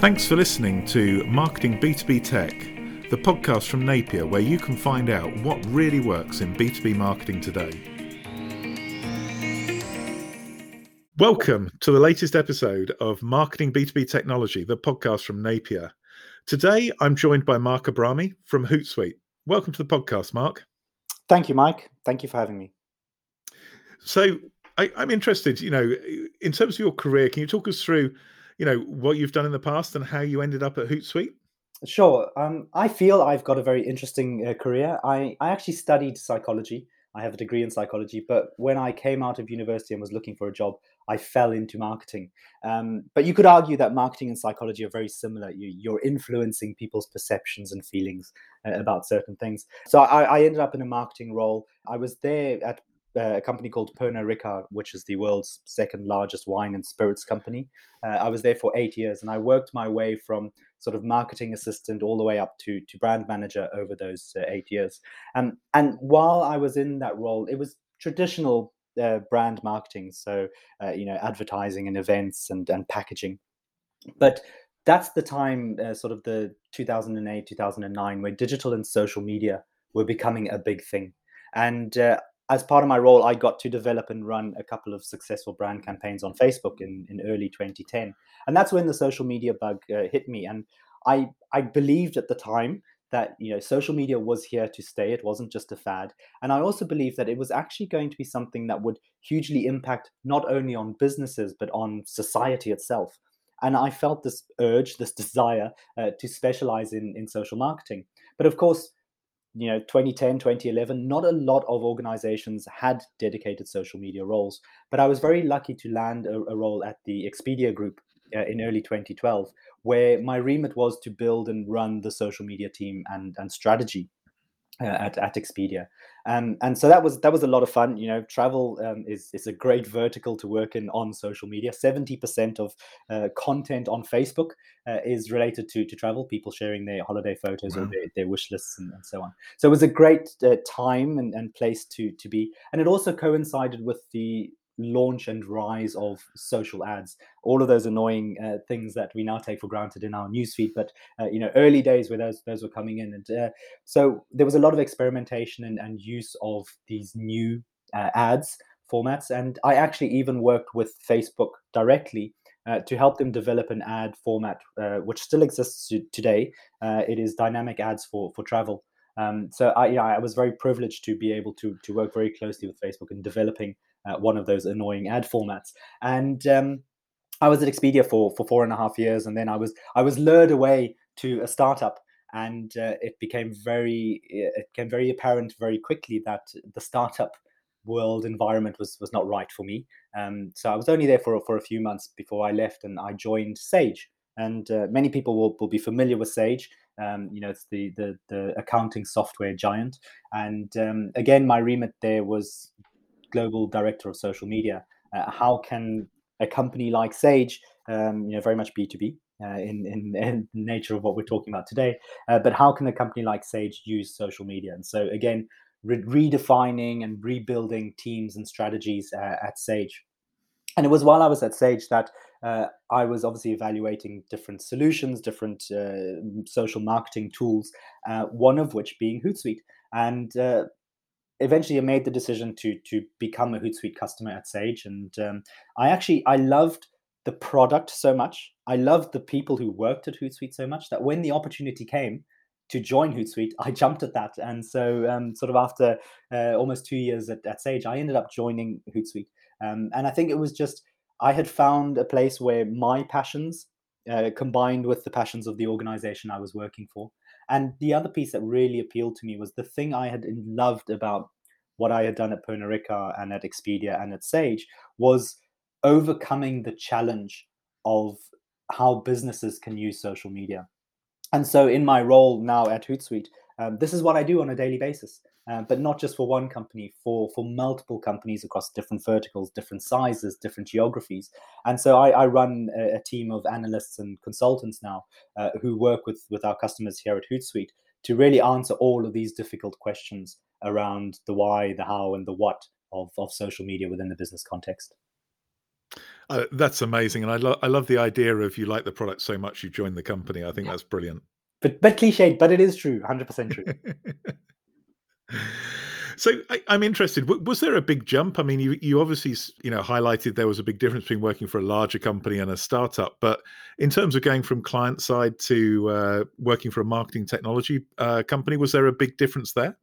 Thanks for listening to Marketing B2B Tech, the podcast from Napier where you can find out what really works in B2B marketing today. Welcome to the latest episode of Marketing B2B Technology, the podcast from Napier. Today I'm joined by Mark Abrami from Hootsuite. Welcome to the podcast, Mark. Thank you, Mike. Thank you for having me. So I, am interested, you know, in terms of your career, can you talk us through you know what you've done in the past and how you ended up at Hootsuite? Sure. Um, I feel I've got a very interesting uh, career. I, I actually studied psychology. I have a degree in psychology, but when I came out of university and was looking for a job, I fell into marketing. Um, but you could argue that marketing and psychology are very similar. You, are influencing people's perceptions and feelings uh, about certain things. So I, I, ended up in a marketing role. I was there at a company called Pernod Ricard, which is the world's second largest wine and spirits company. Uh, I was there for eight years, and I worked my way from sort of marketing assistant all the way up to to brand manager over those uh, eight years. Um, and while I was in that role, it was traditional uh, brand marketing, so uh, you know advertising and events and and packaging. But that's the time, uh, sort of the 2008 2009, where digital and social media were becoming a big thing. And as part of my role, I got to develop and run a couple of successful brand campaigns on Facebook in, in early 2010. And that's when the social media bug uh, hit me. And I, I believed at the time that you know social media was here to stay it wasn't just a fad and i also believe that it was actually going to be something that would hugely impact not only on businesses but on society itself and i felt this urge this desire uh, to specialize in in social marketing but of course you know 2010 2011 not a lot of organizations had dedicated social media roles but i was very lucky to land a, a role at the expedia group uh, in early 2012 where my remit was to build and run the social media team and, and strategy at, at Expedia. Um, and so that was that was a lot of fun. You know, travel um, is is a great vertical to work in on social media. Seventy percent of uh, content on Facebook uh, is related to to travel. People sharing their holiday photos wow. or their, their wish lists and, and, so on. So it was a great uh, time and, and place to to be. And it also coincided with the launch and rise of social ads. All of those annoying uh, things that we now take for granted in our newsfeed but uh, you know early days where those those were coming in. And uh, so there was a lot of experimentation and, and use of these new uh, ads formats. And i actually even worked with facebook directly uh, to help them develop an ad format uh, which still exists today. It is dynamic ads for for travel. Um, so I, yeah, I was very privileged to be able to to work very closely with Facebook in developing uh, one of those annoying ad formats. And um, I was at Expedia for for four and a half years, and then I was I was lured away to a startup, and uh, it became very it became very apparent very quickly that the startup world environment was was not right for me. Um, so I was only there for for a few months before I left, and I joined Sage. And uh, many people will, will be familiar with Sage. Um, you know, it's the, the the accounting software giant. And um, again, my remit there was global director of social media. Uh, how can a company like Sage, um, you know, very much B two B uh, in, in nature of what we're talking about today, uh, but how can a company like Sage use social media? And so again, re- redefining and rebuilding teams and strategies uh, at Sage. And it was while I was at Sage that uh, I was obviously evaluating different solutions, different uh, social marketing tools, uh, one of which being Hootsuite. And eventually I made the decision to to become a Hootsuite customer at Sage, and um, I actually I loved the product so much. I loved the people who worked at Hootsuite so much that when the opportunity came to join Hootsuite, I jumped at that. And so, um, sort of after uh, almost two years at, at, Sage, I ended up joining Hootsuite. Um, and I think it was just I had found a place where my passions uh, combined with the passions of the organization I was working for. And the other piece that really appealed to me was the thing I had loved about what I had done at Pernod Ricard and at Expedia and at Sage was overcoming the challenge of how businesses can use social media. And so, in my role now at Hootsuite, um, this is what I do on a daily basis. Uh, but not just for one company, for for multiple companies across different verticals, different sizes, different geographies. And so I, I run a, a, team of analysts and consultants now uh, who work with with our customers here at Hootsuite to really answer all of these difficult questions around the why, the how, and the what of, of social media within the business context. Uh, that's amazing, and I love I love the idea of you like the product so much you join the company. I think that's brilliant. But but cliched, but it is true, hundred percent true. so I, am interested. Was there a big jump? I mean, you you obviously you know highlighted there was a big difference between working for a larger company and a startup. But in terms of going from client side to uh, working for a marketing technology uh, company, was there a big difference there?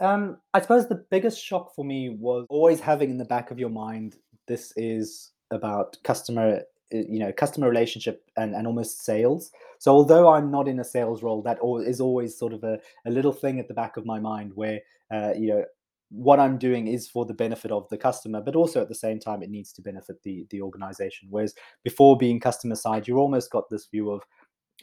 Um, I suppose the biggest shock for me was always having in the back of your mind this is about customer you know customer relationship and, and almost sales. So although i'm not in a sales role that is always sort of a, a little thing at the back of my mind where uh, you know what i'm doing is for the benefit of the customer but also at the same time it needs to benefit the the organization. Whereas before being customer side you almost got this view of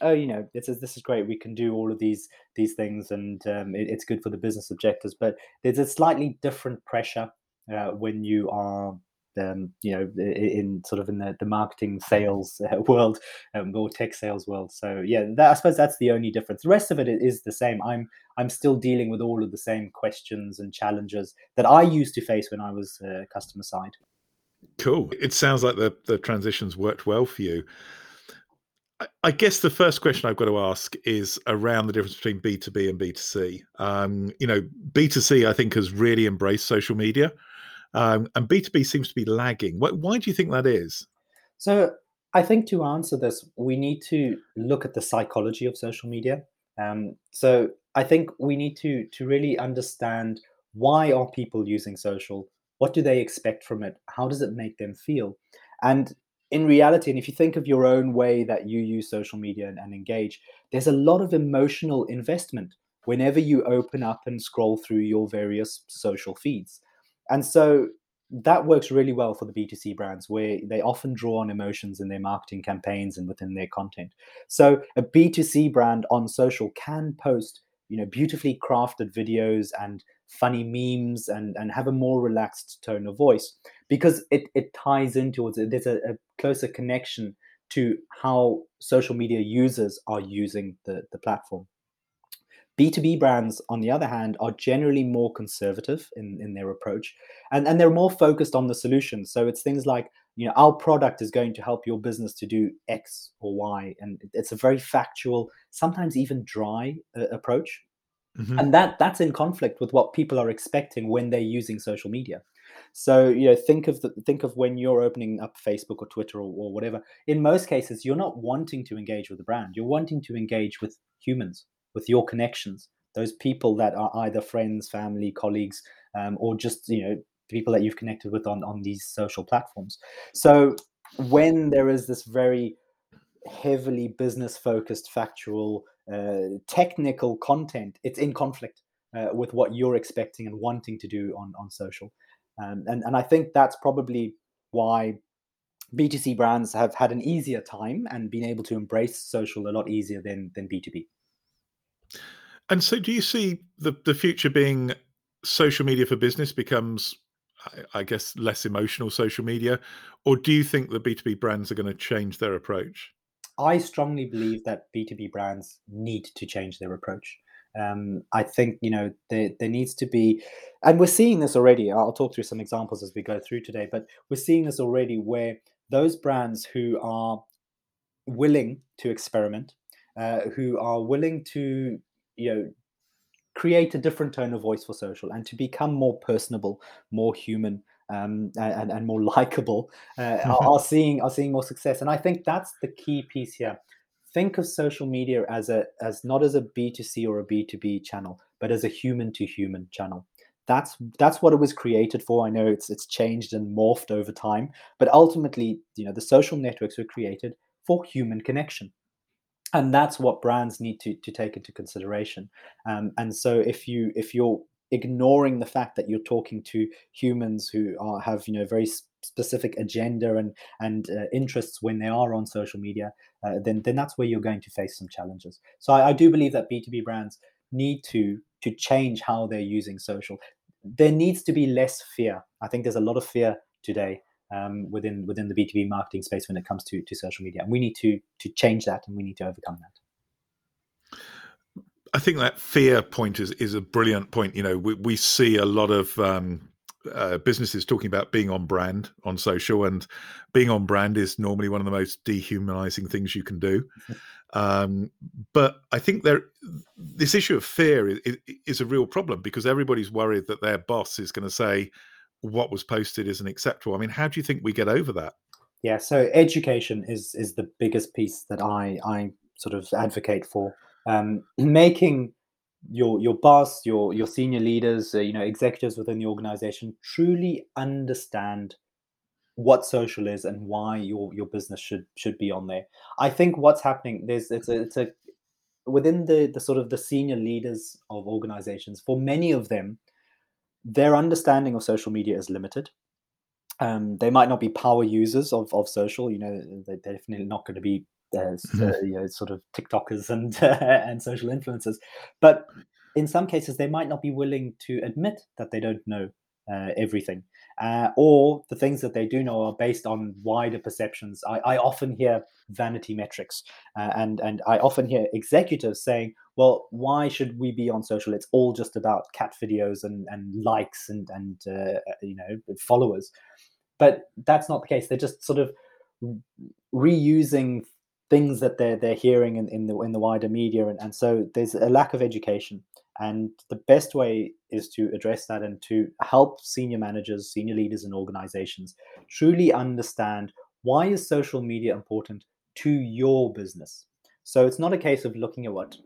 oh you know this is this is great we can do all of these these things and um, it, it's good for the business objectives. But there's a slightly different pressure uh, when you are um, you know, in sort of in the, the marketing sales uh, world um, or tech sales world. So yeah, that, I suppose that's the only difference. The rest of it is the same. I'm I'm still dealing with all of the same questions and challenges that I used to face when I was uh, customer side. Cool. It sounds like the the transitions worked well for you. I guess the first question I've got to ask is around the difference between B2B and B2C. Um, you know, B2C, I think, has really embraced social media. Um, and B2B seems to be lagging. Why, why do you think that is? So I think to answer this, we need to look at the psychology of social media. Um, so I think we need to to really understand why are people using social? What do they expect from it? How does it make them feel? And in reality, and if you think of your own way that you use social media and, and engage, there's a lot of emotional investment whenever you open up and scroll through your various social feeds. And so that works really well for the B2C brands where they often draw on emotions in their marketing campaigns and within their content. So a B2C brand on social can post, you know, beautifully crafted videos and funny memes and, and have a more relaxed tone of voice because it, it ties into it. There's a, a closer connection to how social media users are using the, the platform. B2B brands, on the other hand, are generally more conservative in, in their approach and, and they're more focused on the solution. So it's things like, you know, our product is going to help your business to do X or Y. And it's a very factual, sometimes even dry uh, approach. Mm-hmm. And that that's in conflict with what people are expecting when they're using social media. So you know, think of the, think of when you're opening up Facebook or Twitter or, or whatever. In most cases, you're not wanting to engage with the brand. You're wanting to engage with humans with your connections, those people that are either friends, family, colleagues, um, or just you know people that you've connected with on on these social platforms. So when there is this very heavily business focused, factual, uh, technical content, it's in conflict uh, with what you're expecting and wanting to do on on social. Um, and and I think that's probably why B2C brands have had an easier time and been able to embrace social a lot easier than than B2B. And so, do you see the the future being social media for business becomes, I guess, less emotional social media, or do you think the B two B brands are going to change their approach? I strongly believe that B two B brands need to change their approach. Um, I think you know there there needs to be, and we're seeing this already. I'll talk through some examples as we go through today, but we're seeing this already where those brands who are willing to experiment, uh, who are willing to you know create a different tone of voice for social and to become more personable more human um, and, and more likable uh, are, seeing are seeing more success. And i think that's the key piece here. Think of social media as a as not as a b2c or a b2b channel but as a human to human channel. That's that's what it was created for. I know it's it's changed and morphed over time but ultimately you know the social networks were created for human connection and that's what brands need to, to take into consideration. Um, and so if you if you're ignoring the fact that you're talking to humans who are have you know very specific agenda and and uh, interests when they are on social media uh, then then that's where you're going to face some challenges. So I, I do believe that b2b brands need to to change how they're using social. There needs to be less fear. I think there's a lot of fear today um, within within the B2B marketing space when it comes to, to social media. And we need to to change that and we need to overcome that. I think that fear point is, is a brilliant point. You know, we, we see a lot of um, uh, businesses talking about being on brand on social, and being on brand is normally one of the most dehumanizing things you can do. Um, but I think there, this issue of fear is, is, a real problem because everybody's worried that their boss is going to say what was posted isn't acceptable. I mean, how do you think we get over that? Yeah, so education is is the biggest piece that I I sort of advocate for. Um, making your your boss, your your senior leaders, uh, you know, executives within the organization truly understand what social is and why your your business should should be on there. I think what's happening there's it's a it's a within the the sort of the senior leaders of organizations for many of them their understanding of social media is limited. Um, they might not be power users of, of social. You know, they're definitely not going to be uh, uh, you know, sort of TikTokers and uh, and social influencers. But in some cases, they might not be willing to admit that they don't know uh, everything, uh, or the things that they do know are based on wider perceptions. I, I often hear vanity metrics, uh, and and I often hear executives saying, "Well, why should we be on social? It's all just about cat videos and and likes and and uh, you know followers." But that's not the case. They're just sort of reusing things that they're they're hearing in, in the in the wider media and, and so there's a lack of education and the best way is to address that and to help senior managers senior leaders in organizations truly understand why is social media important to your business. So it's not a case of looking at what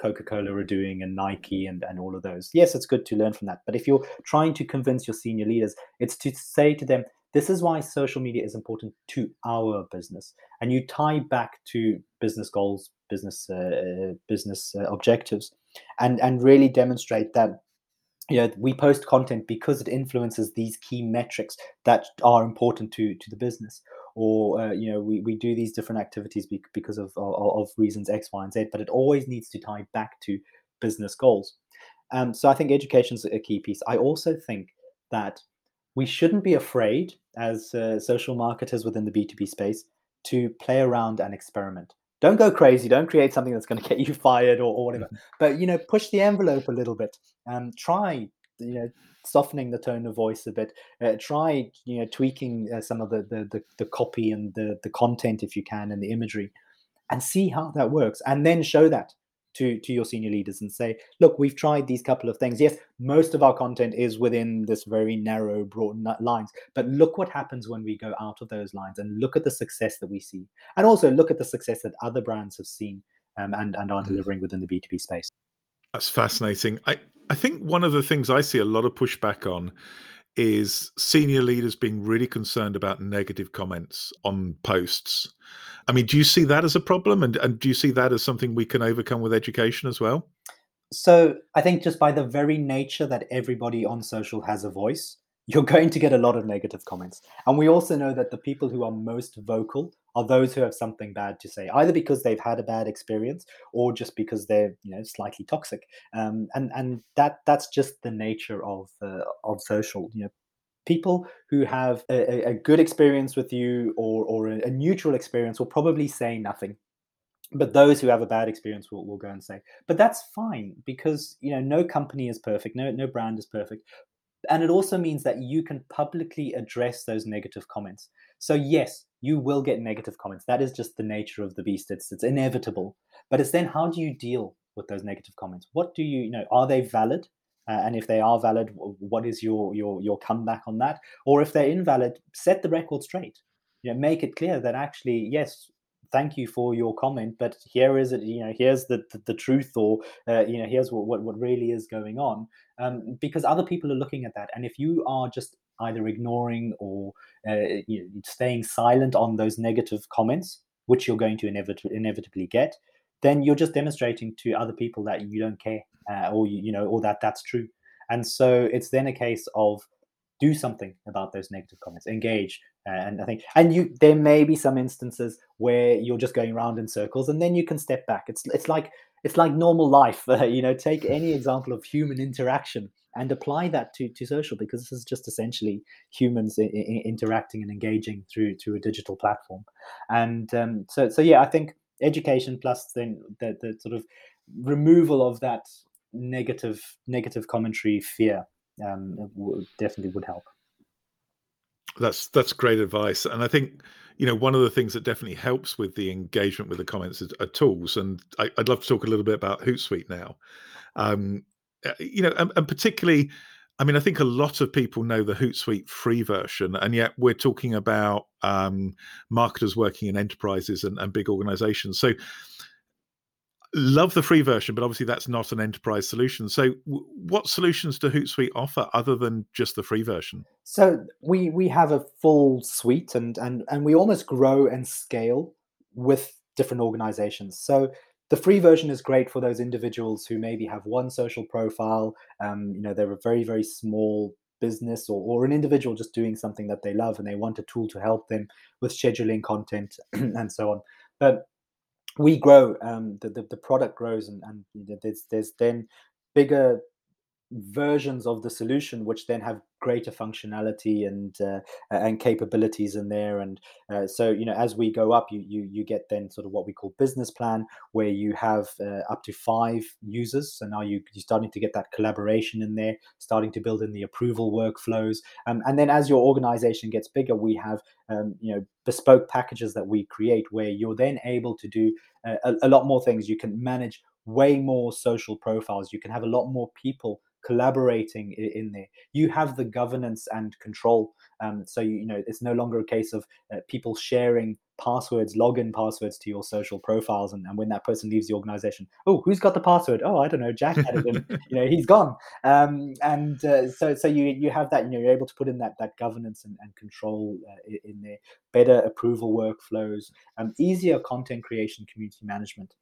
coca-cola are doing and nike and, and all of those. Yes it's good to learn from that but if you're trying to convince your senior leaders it's to say to them this is why social media is important to our business, and you tie back to business goals, business uh, business uh, objectives, and and really demonstrate that you know we post content because it influences these key metrics that are important to to the business. Or uh, you know we, we do these different activities because of, of, of reasons x y and z but it always needs to tie back to business goals. Um, so i think education is a key piece. I also think that we shouldn't be afraid as uh, social marketers within the B2B space to play around and experiment. Don't go crazy. Don't create something that's going to get you fired or, or whatever. But you know, push the envelope a little bit. and try, you know, softening the tone of voice a bit. Uh, try, you know, tweaking uh, some of the, the, the the copy and the the content if you can and the imagery, and see how that works. And then show that to to your senior leaders and say look we've tried these couple of things yes most of our content is within this very narrow broad lines but look what happens when we go out of those lines and look at the success that we see and also look at the success that other brands have seen um, and and are mm. delivering within the b2b space that's fascinating i i think one of the things i see a lot of pushback on is senior leaders being really concerned about negative comments on posts. I mean, do you see that as a problem? And, and do you see that as something we can overcome with education as well? So I think just by the very nature that everybody on social has a voice, you're going to get a lot of negative comments. And we also know that the people who are most vocal are those who have something bad to say, either because they've had a bad experience or just because they're you know slightly toxic. Um, and and that that's just the nature of uh, of social. You know, people who have a, a good experience with you or or a, neutral experience will probably say nothing. But those who have a bad experience will, will go and say. But that's fine because you know no company is perfect no no brand is perfect. And it also means that you can publicly address those negative comments. So yes you will get negative comments. That is just the nature of the beast. It's it's inevitable. But it's then how do you deal with those negative comments? What do you, you know are they valid uh, and if they are valid what is your your your comeback on that? Or if they're invalid set the record straight. You know make it clear that actually yes thank you for your comment but here is it you know here's the the, the truth or uh, you know here's what, what what really is going on. Um, because other people are looking at that. And if you are just either ignoring or uh, you know, staying silent on those negative comments which you're going to inevit- inevitably get then you're just demonstrating to other people that you don't care uh, or you, know or that that's true. And so it's then a case of do something about those negative comments engage and i think and you there may be some instances where you're just going around in circles and then you can step back. It's it's like it's like normal life uh, you know take any example of human interaction and apply that to, to social because this is just essentially humans I- I- interacting and engaging through through a digital platform. And um, so so yeah i think education plus then the, the sort of removal of that negative negative commentary fear um, definitely would help. That's that's great advice, and I think you know one of the things that definitely helps with the engagement with the comments is, are tools, and I, would love to talk a little bit about Hootsuite now. Um, uh, you know, and, and, particularly, I mean, I think a lot of people know the Hootsuite free version, and yet we're talking about um, marketers working in enterprises and, and big organizations. So, love the free version, but obviously that's not an enterprise solution. So, w- what solutions do Hootsuite offer other than just the free version? So we we have a full suite, and and and we almost grow and scale with different organizations. So the free version is great for those individuals who maybe have one social profile. Um, you know, they're a very very small business or, or an individual just doing something that they love and they want a tool to help them with scheduling content and so on. But we grow um, the, the, the product grows and, and there's there's then bigger versions of the solution which then have greater functionality and uh, and capabilities in there. And uh, so you know as we go up you you you get then sort of what we call business plan where you have uh, up to five users. So now you you're starting to get that collaboration in there starting to build in the approval workflows. Um, and then as your organization gets bigger we have um, you know bespoke packages that we create where you're then able to do uh, a, a lot more things. You can manage way more social profiles. You can have a lot more people collaborating in, there. You have the governance and control. Um, so you, you, know it's no longer a case of uh, people sharing passwords, login passwords to your social profiles, and, and, when that person leaves the organization, oh, who's got the password? Oh, I don't know, Jack had it, and you know he's gone. Um, and uh, so so you you have that. You know you're able to put in that that governance and, and control uh, in there. Better approval workflows, um, easier content creation, community management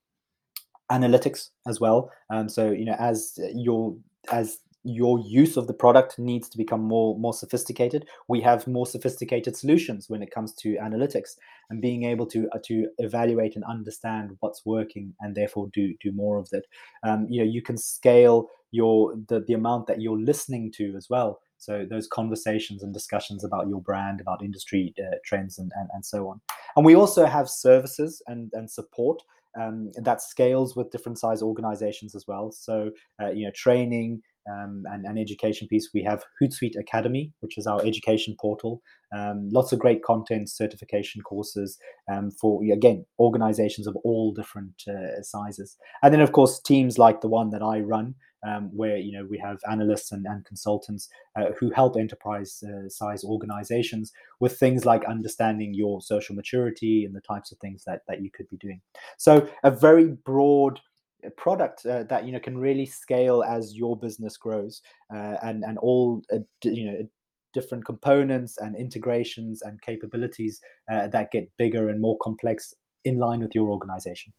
analytics as well. Um, so you know, as your as your use of the product needs to become more more sophisticated we have more sophisticated solutions when it comes to analytics and being able to uh, to evaluate and understand what's working and therefore do do more of it um, you know you can scale your the, the amount that you're listening to as well. So those conversations and discussions about your brand about industry uh, trends and, and and so on. And we also have services and and support um, that scales with different size organizations as well. So, uh, you know, training um, and, and, education piece, we have Hootsuite Academy, which is our education portal. Um, lots of great content, certification courses um, for, again, organizations of all different uh, sizes. And then, of course, teams like the one that I run, um, where you know we have analysts and, and consultants uh, who help enterprise uh, size organizations with things like understanding your social maturity and the types of things that that you could be doing. So a very broad uh, product uh, that you know can really scale as your business grows uh, and and all uh, you know different components and integrations and capabilities that get bigger and more complex in line with your organization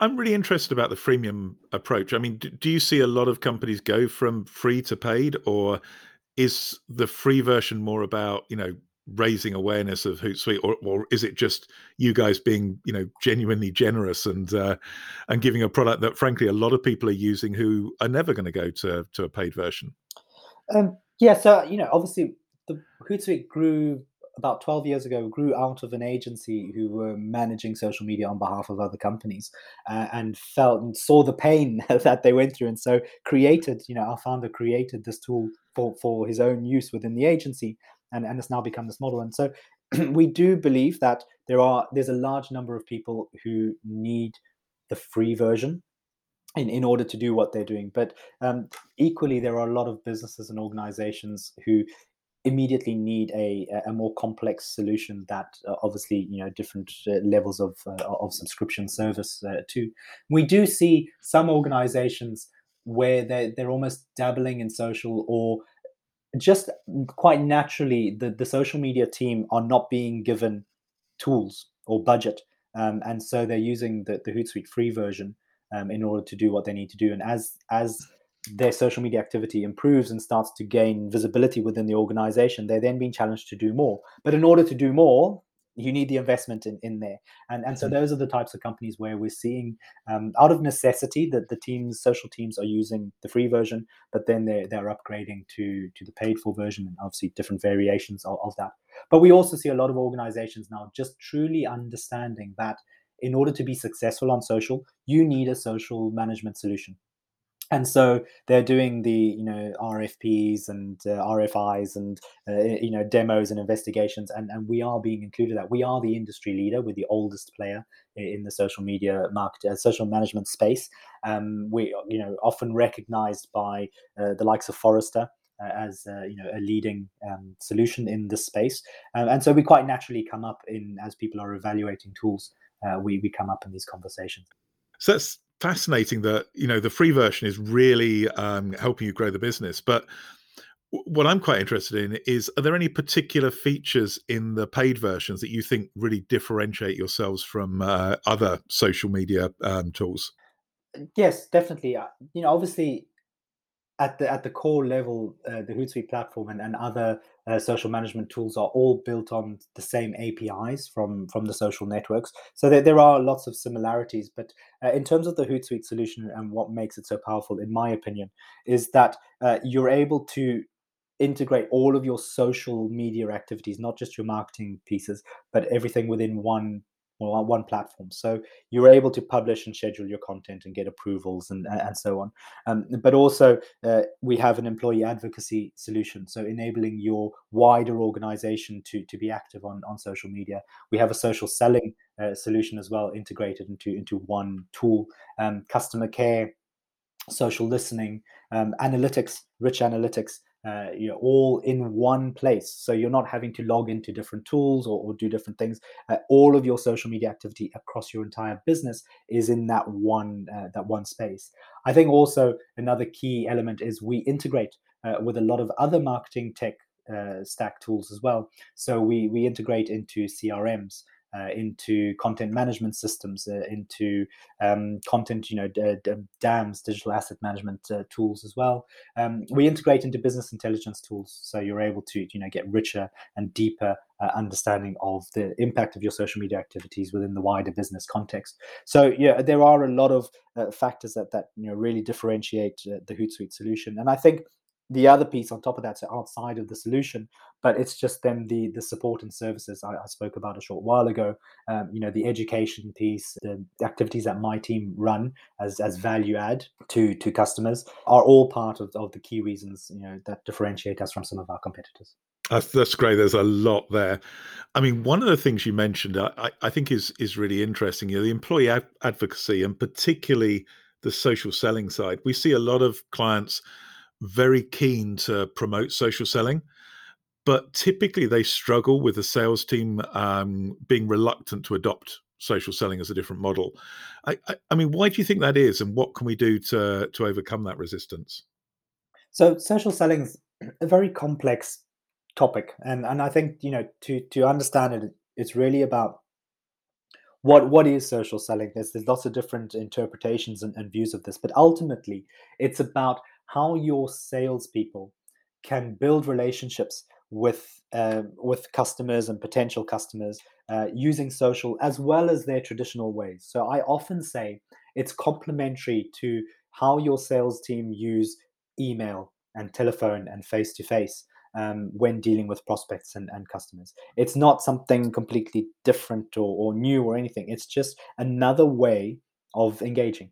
I'm really interested about the freemium approach. I mean, do, do, you see a lot of companies go from free to paid, or is the free version more about you know raising awareness of Hootsuite, or, or is it just you guys being you know genuinely generous and uh, and giving a product that frankly a lot of people are using who are never going to go to to a paid version? Um, yeah, so you know, obviously the Hootsuite grew about 12 years ago grew out of an agency who were managing social media on behalf of other companies uh, and felt and saw the pain that they went through and so created you know our founder created this tool for for his own use within the agency and and it's now become this model and so we do believe that there are there's a large number of people who need the free version in, in order to do what they're doing. But um, equally, there are a lot of businesses and organizations who immediately need a, a more complex solution that uh, obviously you know different uh, levels of uh, of subscription service uh, too we do see some organizations where they they're almost dabbling in social or just quite naturally the the social media team are not being given tools or budget um, and so they're using the the Hootsuite free version um, in order to do what they need to do. And as as their social media activity improves and starts to gain visibility within the organization, they're then being challenged to do more. But in order to do more, you need the investment in, in there. And, and so mm-hmm. those are the types of companies where we're seeing um, out of necessity that the teams, social teams are using the free version, but then they're, they're upgrading to, to the paid for version and obviously different variations of, of that. But we also see a lot of organizations now just truly understanding that in order to be successful on social, you need a social management solution and so they're doing the you know RFPs and uh, RFIs and uh, you know demos and investigations, and and we are being included. That we are the industry leader, we're the oldest player in the social media market, uh, social management space. Um, we you know often recognized by uh, the likes of Forrester. Uh, as uh, you know, a leading um, solution in this space, um, and so we quite naturally come up in as people are evaluating tools. we we come up in these conversations. So that's fascinating that you know the free version is really um, helping you grow the business but what i'm quite interested in is are there any particular features in the paid versions that you think really differentiate yourselves from uh, other social media um, tools? Yes definitely uh, you know obviously at the at the core level, uh, the Hootsuite platform and, and other uh, social management tools are all built on the same APIs from from the social networks. So there, there are lots of similarities. But uh, in terms of the Hootsuite solution and what makes it so powerful, in my opinion, is that uh, you're able to integrate all of your social media activities, not just your marketing pieces, but everything within one on one platform. So you're able to publish and schedule your content and get approvals and, and so on. Um, but also, uh, we have an employee advocacy solution. So enabling your wider organization to, to be active on, on social media. We have a social selling uh, solution as well, integrated into, into one tool. Um, customer care, social listening, um, analytics, rich analytics uh, you know all in one place. So you're not having to log into different tools or, or do different things. Uh, all of your social media activity across your entire business is in that one uh, that one space. I think also another key element is we integrate uh, with a lot of other marketing tech uh, stack tools as well. So we we integrate into crms uh, into content management systems, uh, into um, content, you know, d- d- DAMs, digital asset management uh, tools as well. Um, we integrate into business intelligence tools, so you're able to, you know, get richer and deeper uh, understanding of the impact of your social media activities within the wider business context. So yeah, there are a lot of uh, factors that that you know really differentiate uh, the Hootsuite solution, and I think the other piece on top of that, so outside of the solution, but it's just then the the support and services I, I spoke about a short while ago. Um, you know, the education piece, the activities that my team run as as value add to to customers are all part of, of the key reasons you know that differentiate us from some of our competitors. That's, that's great. There's a lot there. I mean, one of the things you mentioned, I, I think is is really interesting. You know, the employee ad- advocacy and particularly the social selling side. We see a lot of clients very keen to promote social selling, but typically they struggle with the sales team um, being reluctant to adopt social selling as a different model. I, I, I, mean, why do you think that is, and what can we do to to overcome that resistance? So, social selling is a very complex topic, and and I think you know to to understand it, it's really about what what is social selling. There's there's lots of different interpretations and, and views of this, but ultimately, it's about how your salespeople can build relationships with uh, with customers and potential customers uh, using social as well as their traditional ways. So I often say it's complementary to how your sales team use email and telephone and face to face when dealing with prospects and, and customers. It's not something completely different or, or new or anything. It's just another way of engaging.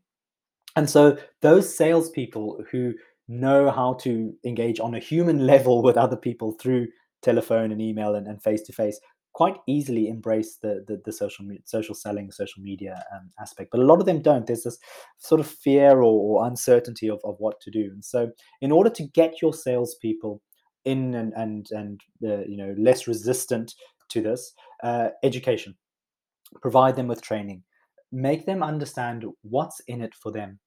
And so those salespeople who know how to engage on a human level with other people through telephone and email and face to face quite easily embrace the, the, the social social selling social media um, aspect. But a lot of them don't. There's this sort of fear or, or, uncertainty of, of what to do. And so in order to get your salespeople in and and and uh, you know less resistant to this uh, education. Provide them with training make them understand what's in it for them.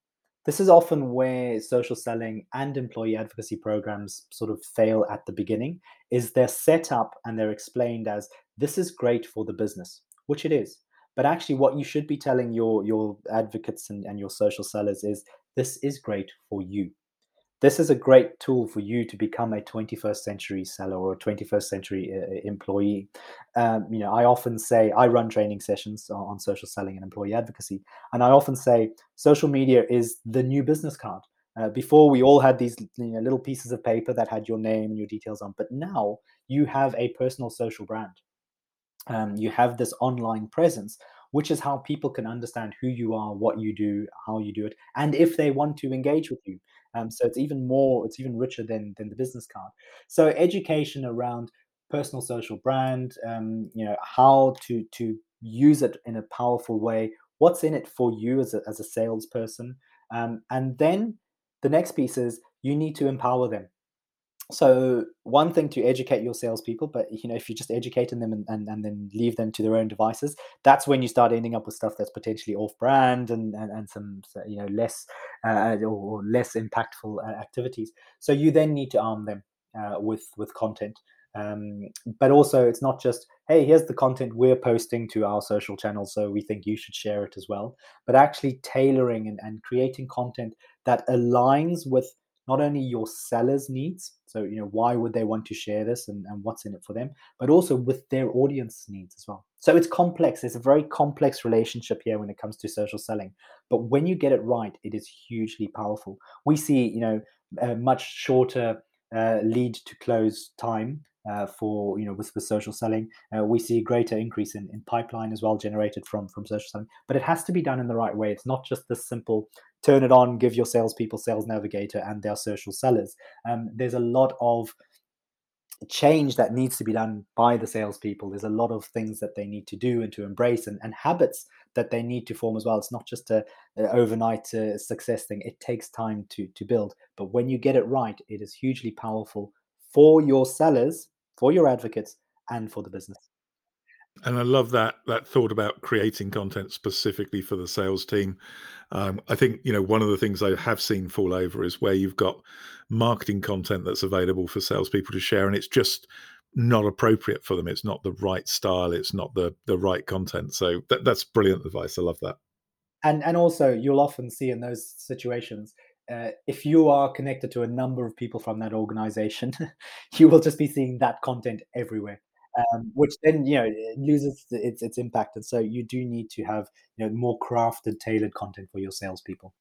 This is often where social selling and employee advocacy programs sort of fail at the beginning is they're set up and they're explained as this is great for the business which it is. But actually what you should be telling your your advocates and, and your social sellers is this is great for you this is a great tool for you to become a 21st century seller or a 21st century uh, employee. Um, you know, I often say I run training sessions on, on social selling and employee advocacy, and I often say social media is the new business card. Uh, before we all had these you know, little pieces of paper that had your name and your details on, but now you have a personal social brand. Um, you have this online presence which is how people can understand who you are, what you do, how you do it, and if they want to engage with you. Um, so it's even more, it's even richer than than the business card. So education around personal social brand, um, you know, how to to use it in a powerful way. What's in it for you as a, as a salesperson? Um, and then the next piece is you need to empower them so one thing to educate your salespeople, but you know, if you're just educating them and, and, and then leave them to their own devices, that's when you start ending up with stuff that's potentially off-brand and, and, and some you know less uh, or less impactful uh, activities. So you then need to arm them uh, with with content. Um, but also, it's not just hey, here's the content we're posting to our social channels, so we think you should share it as well. But actually tailoring and, and creating content that aligns with not only your sellers' needs, so you know why would they want to share this and, and what's in it for them, but also with their audience needs as well. So it's complex. It's a very complex relationship here when it comes to social selling. But when you get it right, it is hugely powerful. We see you know a much shorter uh, lead to close time uh, for you know with, with social selling. Uh, we see greater increase in, in pipeline as well generated from from social selling. But it has to be done in the right way. It's not just this simple turn it on, give your salespeople Sales Navigator and their social sellers. Um, there's a lot of change that needs to be done by the salespeople. There's a lot of things that they need to do and to embrace, and, and habits that they need to form as well. It's not just a, a overnight uh, success thing. It takes time to to build. But when you get it right, it is hugely powerful for your sellers for your advocates and for the business. And I love that that thought about creating content specifically for the sales team. Um, I think you know one of the things I have seen fall over is where you've got marketing content that's available for salespeople to share, and it's just not appropriate for them. It's not the right style. It's not the the right content. So that, that's brilliant advice. I love that. And and also you'll often see in those situations uh, if you are connected to a number of people from that organization, you will just be seeing that content everywhere. Um, which then you know loses its its impact, and so you do need to have you know more crafted, tailored content for your salespeople.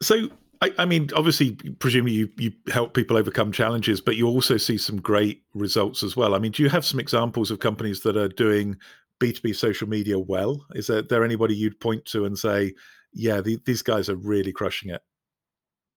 So, I, I mean, obviously, presumably you you help people overcome challenges, but you also see some great results as well. I mean, do you have some examples of companies that are doing B two B social media well? Is there, there anybody you'd point to and say, yeah, the, these guys are really crushing it?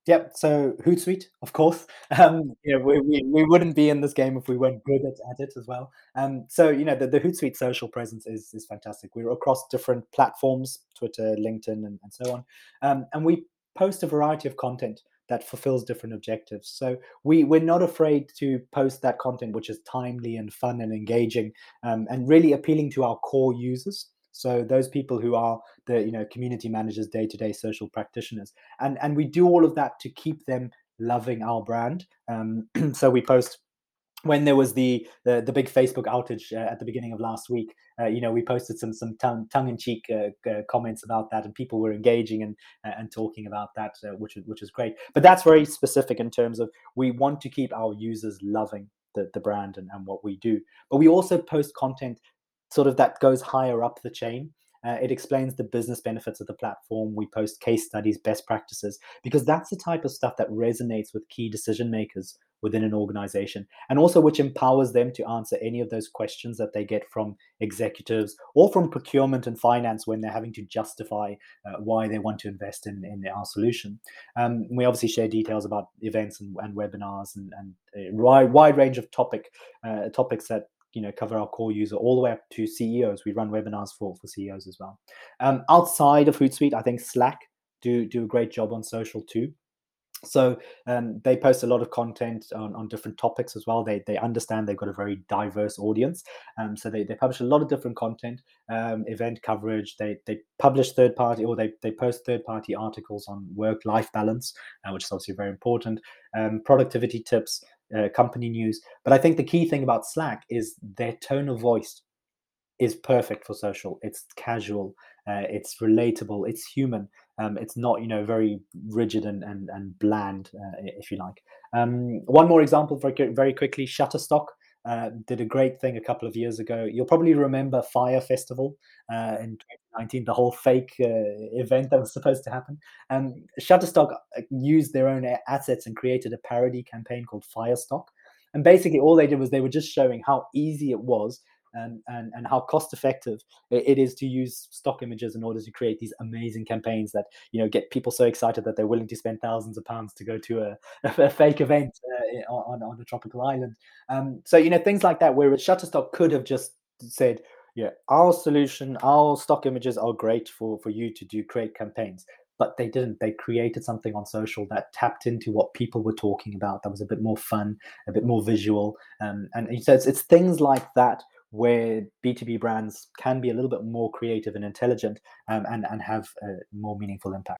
Yep. So Hootsuite, of course. Um, you know, we, we, we wouldn't be in this game if we weren't good at, at it as well. Um, so you know, the, the Hootsuite social presence is is fantastic. We're across different platforms, Twitter, LinkedIn, and, and so on. Um, and we post a variety of content that fulfills different objectives. So we we're not afraid to post that content which is timely and fun and engaging, um, and really appealing to our core users. So those people who are the you know community managers, day to day social practitioners, and and we do all of that to keep them loving our brand. Um, so we post when there was the the, the big Facebook outage uh, at the beginning of last week, uh, you know, we posted some some tongue tongue in cheek uh, comments about that, and people were engaging and uh, and talking about that, uh, which which is great. But that's very specific in terms of we want to keep our users loving the, the brand and, and what we do. But we also post content sort of that goes higher up the chain. Uh, it explains the business benefits of the platform. We post case studies, best practices, because that's the type of stuff that resonates with key decision makers within an organization and also which empowers them to answer any of those questions that they get from executives or from procurement and finance when they're having to justify uh, why they want to invest in, in our solution. Um, we obviously share details about events and, and webinars and, and, a wide, range of topic uh, topics that you know cover our core user all the way up to CEOs. We run webinars for for CEOs as well. Um, outside of Hootsuite, I think Slack do do a great job on social too. So um, they post a lot of content on, on different topics as well. They, they understand they've got a very diverse audience. Um, so they, they publish a lot of different content, um, event coverage. They, they publish third party or they, they post third party articles on work life balance, uh, which is obviously very important, um, productivity tips, uh, company news. But I think the key thing about Slack is their tone of voice is perfect for social. It's casual, uh, it's relatable, it's human. Um, it's not, you know, very rigid and and, and bland, uh, if you like. Um, one more example, very very quickly. Shutterstock uh, did a great thing a couple of years ago. You'll probably remember Fyre Festival uh, in 2019, the whole fake uh, event that was supposed to happen. Um, Shutterstock uh, used their own assets and created a parody campaign called Firestock. And basically, all they did was they were just showing how easy it was and, and, and how cost effective it is to use stock images in order to create these amazing campaigns that you know get people so excited that they're willing to spend thousands of pounds to go to a, a fake event uh, on, on a tropical island. Um, so you know things like that where Shutterstock could have just said, yeah, our solution, our stock images are great for for you to do create campaigns but they didn't. They created something on social that tapped into what people were talking about. That was a bit more fun, a bit more visual, um, and so it's, it's things like that where B2B brands can be a little bit more creative and intelligent um, and, and have a more meaningful impact.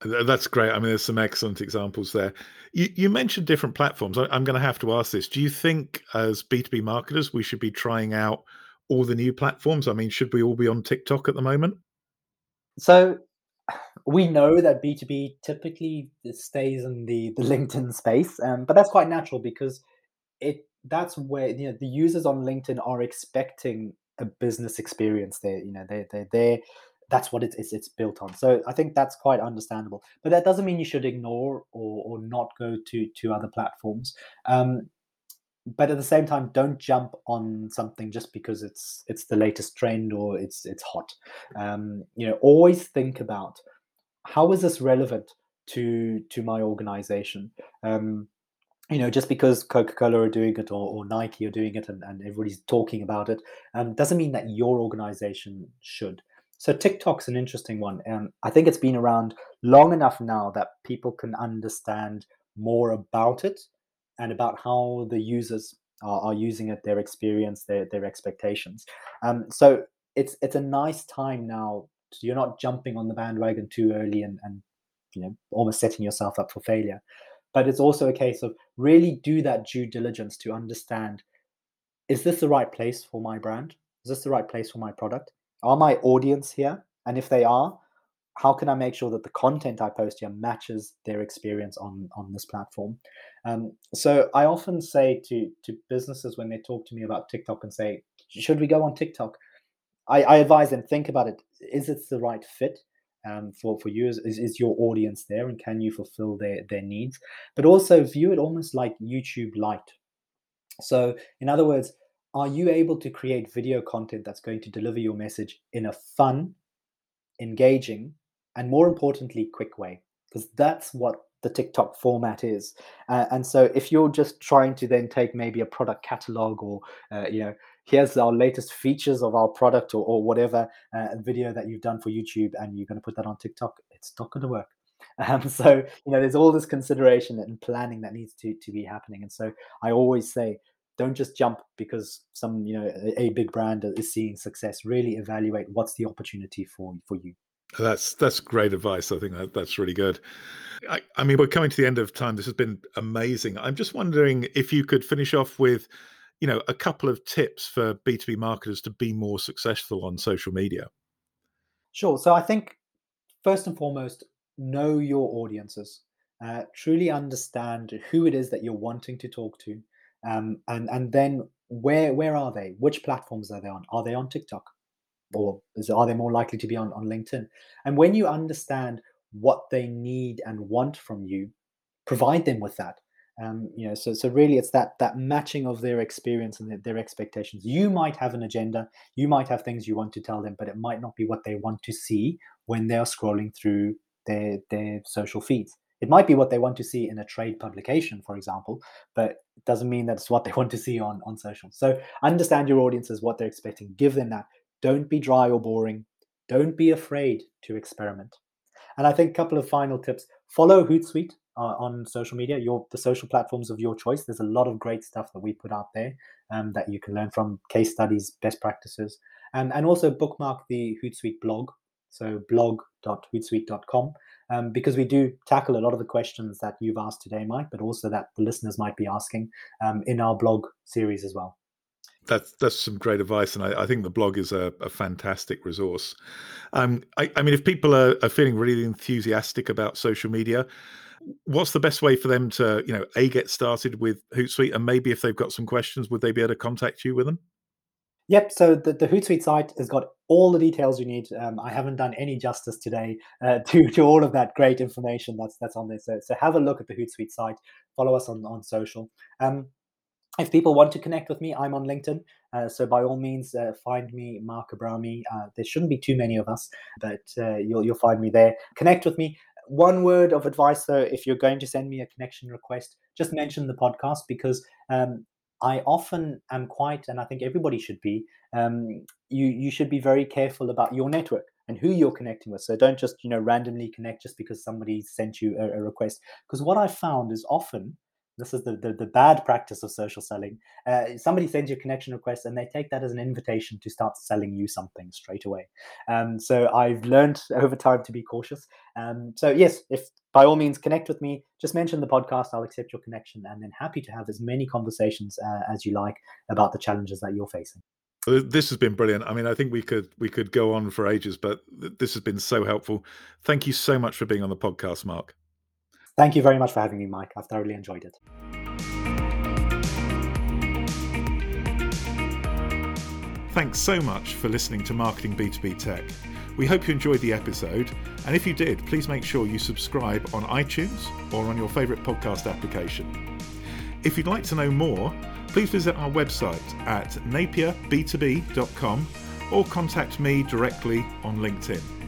That's great. I mean, there's some excellent examples there. You, you mentioned different platforms. I, am going to have to ask this. Do you think, as B2B marketers, we should be trying out all the new platforms? I mean, should we all be on TikTok at the moment? So, we know that B2B typically stays in the, the LinkedIn space, um, but that's quite natural because it that's where you know the users on LinkedIn are expecting a business experience there. You know, they they they that's what it's, it's, it's built on. So I think that's quite understandable. But that doesn't mean you should ignore or, or not go to to other platforms. Um, but at the same time, don't jump on something just because it's it's the latest trend or it's it's hot. Um, you know, always think about how is this relevant to to my organization um, you know just because coca-cola are doing it or, or nike are doing it and, and everybody's talking about it um, doesn't mean that your organization should. So tiktok's an interesting one and i think it's been around long enough now that people can understand more about it and about how the users are, are using it their experience their, their expectations. Um, so it's it's a nice time now. You're not jumping on the bandwagon too early and, and you know almost setting yourself up for failure. But it's also a case of really do that due diligence to understand is this the right place for my brand? Is this the right place for my product? Are my audience here? And if they are, how can I make sure that the content I post here matches their experience on on this platform? Um, so I often say to to businesses when they talk to me about TikTok and say, should we go on TikTok? I, I advise them think about it. Is it the right fit? Um, for for you is, is your audience there and can you fulfill their their needs? But also view it almost like youtube Lite. So in other words are you able to create video content that's going to deliver your message in a fun engaging and more importantly quick way? Because that's what the TikTok format is. Uh, and so if you're just trying to then take maybe a product catalog or, uh, you know, here's our latest features of our product or, or whatever uh, video that you've done for YouTube and you're going to put that on TikTok, it's not going to work. Um, so you know, there's all this consideration and planning that needs to to be happening. And so I always say, don't just jump because some you know a, a big brand is seeing success. Really evaluate what's the opportunity for for you. That's that's great advice. I think that, that's really good. I, I, mean, we're coming to the end of time. This has been amazing. I'm just wondering if you could finish off with, you know, a couple of tips for B2B marketers to be more successful on social media. Sure. So I think first and foremost, know your audiences. Uh, truly understand who it is that you're wanting to talk to, um, and and then where where are they? Which platforms are they on? Are they on TikTok? or is, are they more likely to be on, on LinkedIn? And when you understand what they need and want from you, provide them with that. Um, you know, so so really, it's that that matching of their experience and their, their, expectations. You might have an agenda, you might have things you want to tell them, but it might not be what they want to see when they are scrolling through their their social feeds. It might be what they want to see in a trade publication, for example, but it doesn't mean that it's what they want to see on on social. So understand your audiences, what they're expecting, give them that, don't be dry or boring. Don't be afraid to experiment. And I think a couple of final tips follow Hootsuite uh, on social media, your the social platforms of your choice. There's a lot of great stuff that we put out there um, that you can learn from case studies, best practices, and, and also bookmark the Hootsuite blog. So blog.hootsuite.com um, because we do tackle a lot of the questions that you've asked today, Mike, but also that the listeners might be asking um, in our blog series as well that's that's some great advice, and I, I think the blog is a, a fantastic resource. Um, I, I, mean, if people are, are, feeling really enthusiastic about social media, what's the best way for them to, you know, a get started with Hootsuite, and maybe if they've got some questions, would they be able to contact you with them? Yep. So the, the Hootsuite site has got all the details you need. Um, I haven't done any justice today uh, to to all of that great information that's that's on there. So, so have a look at the Hootsuite site. Follow us on on social. Um, if people want to connect with me, I'm on LinkedIn. Uh, so by all means, uh, find me, Mark Abrami. Uh, there shouldn't be too many of us, but uh, you'll you'll find me there. Connect with me. One word of advice, though, if you're going to send me a connection request, just mention the podcast because um, I often am quite, and I think everybody should be. Um, you you should be very careful about your network and who you're connecting with. So don't just you know randomly connect just because somebody sent you a, a request. Because what I found is often this is the, the, the, bad practice of social selling. Uh, somebody sends you a connection request and they take that as an invitation to start selling you something straight away. Um, so I've learned over time to be cautious. Um, so yes, if by all means connect with me, just mention the podcast. I'll accept your connection and then happy to have as many conversations uh, as you like about the challenges that you're facing. This has been brilliant. I mean, I think we could we could go on for ages, but this has been so helpful. Thank you so much for being on the podcast, Mark. Thank you very much for having me, Mike. I've thoroughly enjoyed it. Thanks so much for listening to Marketing B2B Tech. We hope you enjoyed the episode, and if you did, please make sure you subscribe on iTunes or on your favourite podcast application. If you'd like to know more, please visit our website at napierb2b.com or contact me directly on LinkedIn.